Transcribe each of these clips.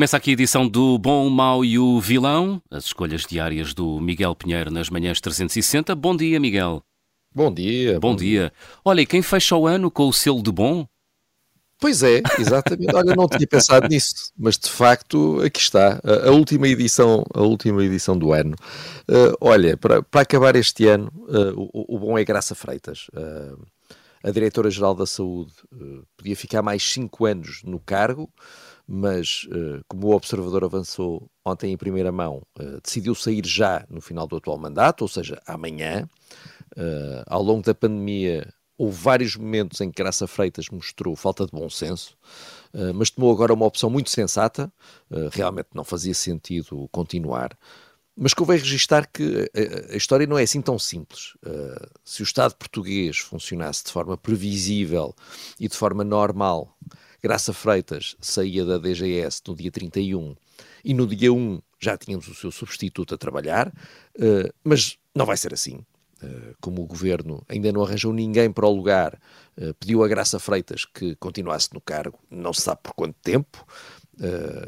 Começa aqui a edição do Bom, o Mau e o Vilão, as escolhas diárias do Miguel Pinheiro nas manhãs 360. Bom dia, Miguel. Bom dia. Bom, bom dia. dia. Olha, e quem fecha o ano com o selo de bom? Pois é, exatamente. Olha, não tinha pensado nisso, mas de facto aqui está a, a última edição, a última edição do ano. Uh, olha, para, para acabar este ano, uh, o, o, bom é Graça Freitas. Uh, a diretora-geral da Saúde podia ficar mais cinco anos no cargo mas uh, como o observador avançou ontem em primeira mão, uh, decidiu sair já no final do atual mandato, ou seja, amanhã. Uh, ao longo da pandemia, houve vários momentos em que Graça Freitas mostrou falta de bom senso, mas tomou agora uma opção muito sensata. realmente não fazia sentido continuar. Mas convém registar que a, história não é assim tão simples. se o Estado português funcionasse de forma previsível e de forma normal, Graça Freitas saía da DGS no dia 31 e no dia 1 já tínhamos o seu substituto a trabalhar, uh, mas não vai ser assim. Uh, como o governo ainda não arranjou ninguém para o lugar, uh, pediu a Graça Freitas que continuasse no cargo, não se sabe por quanto tempo,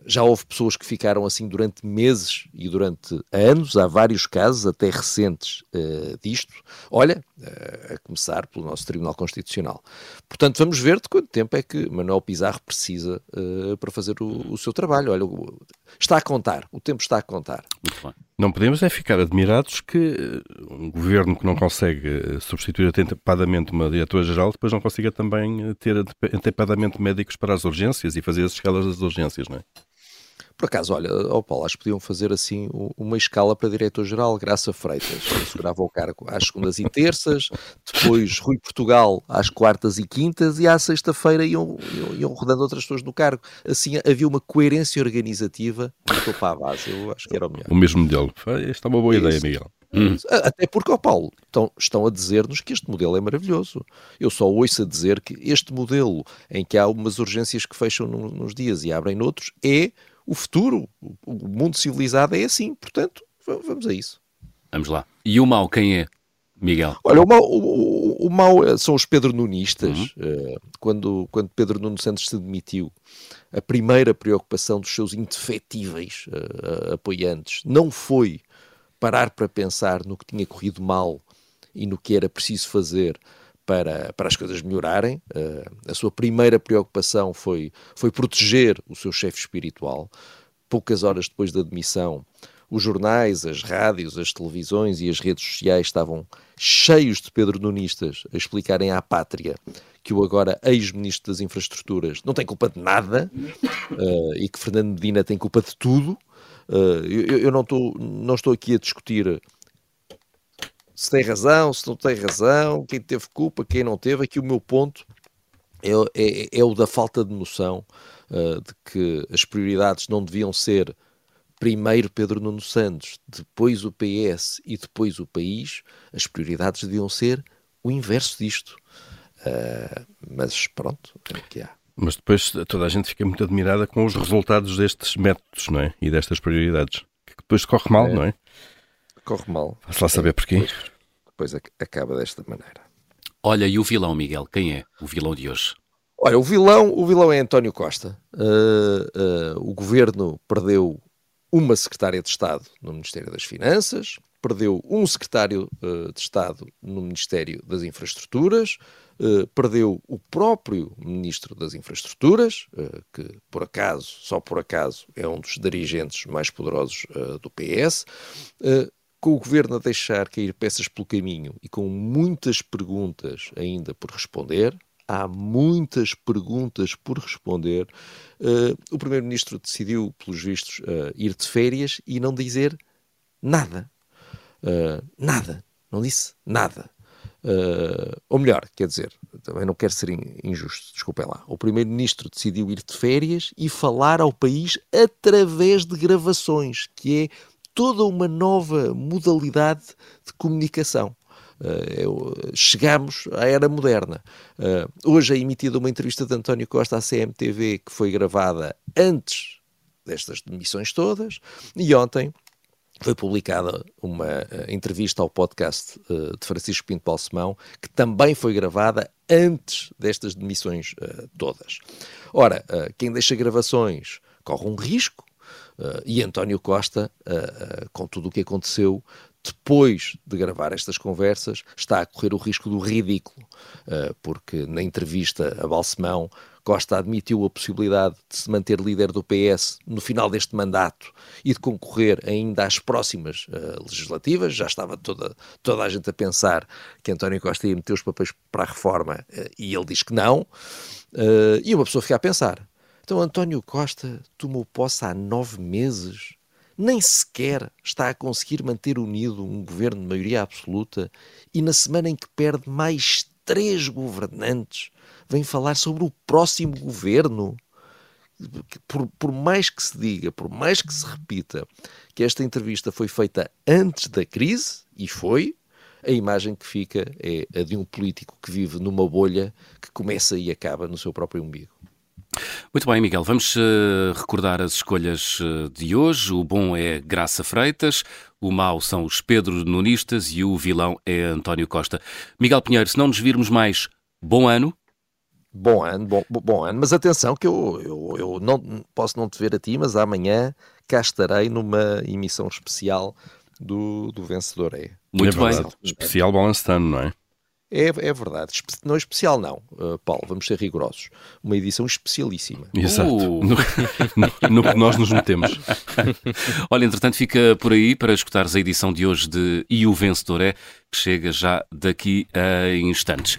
já houve pessoas que ficaram assim durante meses e durante anos, há vários casos, até recentes, uh, disto. Olha, uh, a começar pelo nosso Tribunal Constitucional. Portanto, vamos ver de quanto tempo é que Manuel Pizarro precisa para fazer o, o, seu trabalho. Olha, está a contar, o tempo está a contar. Muito bem. Não podemos é ficar admirados que um governo que não consegue substituir atempadamente uma diretora-geral depois não consiga também ter atempadamente médicos para as urgências e fazer as escalas das urgências, não é? Por acaso, olha, oh Paulo, acho que podiam fazer assim uma escala para diretor-geral, Graça Freitas, que segurava o cargo às segundas e terças, depois Rui Portugal às quartas e quintas e à sexta-feira iam, iam, iam, rodando outras pessoas no cargo. Assim havia uma coerência organizativa do topo à base. Eu acho que era o melhor. O mesmo modelo. Esta é uma boa Isso. ideia, Miguel. Hum. Até porque, ó oh Paulo, estão, estão a dizer-nos que este modelo é maravilhoso. Eu só ouço a dizer que este modelo, em que há umas urgências que fecham nos dias e abrem noutros, é o futuro, o mundo civilizado é assim. Portanto, vamos a isso. Vamos lá. E o mal quem é, Miguel? Olha, o mal, o, o mal eh, são os Pedro Nunistas. Uhum. Uh, quando, quando Pedro Nuno Santos se demitiu, a primeira preocupação dos seus indefetíveis uh, apoiantes não foi parar para pensar no que tinha corrido mal e no que era preciso fazer para, para as coisas melhorarem. Uh, a sua primeira preocupação foi, foi proteger o seu chefe espiritual. Poucas horas depois da demissão, os jornais, as rádios, as televisões e as redes sociais estavam cheios de Pedro Nunistas a explicarem à pátria que o agora ex-ministro das Infraestruturas não tem culpa de nada uh, e que Fernando Medina tem culpa de tudo. Uh, eu, eu não, estou, não estou aqui a discutir se tem razão, se não tem razão, quem teve culpa, quem não teve. Aqui o meu ponto é, é, é o da falta de noção uh, de que as prioridades não deviam ser primeiro Pedro Nuno Santos, depois o PS e depois o país. As prioridades deviam ser o inverso disto. Uh, mas pronto, é o que há. Mas depois toda a gente fica muito admirada com os resultados destes métodos, não é? E destas prioridades. Que depois corre mal, é. não é? Corre mal. Faça lá saber porquê. Depois, depois acaba desta maneira. Olha, e o vilão, Miguel? Quem é o vilão de hoje? Olha, o vilão, o vilão é António Costa. Uh, uh, o governo perdeu uma secretária de Estado no Ministério das Finanças, perdeu um secretário uh, de Estado no Ministério das Infraestruturas, perdeu o próprio Ministro das Infraestruturas, que por acaso, só por acaso, é um dos dirigentes mais poderosos do PS com o governo a deixar cair peças pelo caminho e com muitas perguntas ainda por responder, há muitas perguntas por responder. Uh, o Primeiro-Ministro decidiu, pelos vistos, uh, ir de férias e não dizer nada. Uh, nada. Não disse nada. ou melhor, quer dizer, também não quero ser injusto, desculpem lá. O Primeiro-Ministro decidiu ir de férias e falar ao país através de gravações, que é toda uma nova modalidade de comunicação. Uh, chegamos à era moderna. Uh, hoje é emitida uma entrevista de António Costa à CMTV que foi gravada antes destas demissões todas e ontem foi publicada uma uh, entrevista ao podcast de Francisco Pinto Balsemão, que também foi gravada antes destas demissões todas. Ora, quem deixa gravações corre um risco, e António Costa, com tudo o que aconteceu, depois de gravar estas conversas, está a correr o risco do ridículo, porque na entrevista a Balsemão Costa admitiu a possibilidade de se manter líder do PS no final deste mandato e de concorrer ainda às próximas uh, legislativas. Já estava toda, toda a gente a pensar que António Costa ia meter os papéis para a reforma uh, e ele diz que não. Uh, e uma pessoa fica a pensar: então António Costa tomou posse há nove meses nem sequer está a conseguir manter unido um governo de maioria absoluta e na semana em que perde mais três governantes, vem falar sobre o próximo governo. Por, por, mais que se diga, por mais que se repita que esta entrevista foi feita antes da crise, e foi, a imagem que fica é a de um político que vive numa bolha que começa e acaba no seu próprio umbigo. Muito bem, Miguel, vamos uh, recordar as escolhas uh, de hoje. O bom é Graça Freitas, o mau são os Pedro Nunistas e o vilão é António Costa. Miguel Pinheiro, se não nos virmos mais, bom ano Bom ano, bom, bom ano, mas atenção que eu, eu, eu não posso não te ver a ti, mas amanhã cá estarei numa emissão especial do, do Vencedor É. Muito é bem. Especial balanço de ano, não é? É, é verdade. Não é especial, não, uh, Paulo, vamos ser rigorosos. Uma edição especialíssima. Exato. Uh. No, no, no, que nós nos metemos. Olha, entretanto, fica por aí para escutares a edição de hoje de E o Vencedor é, que chega já daqui a instantes.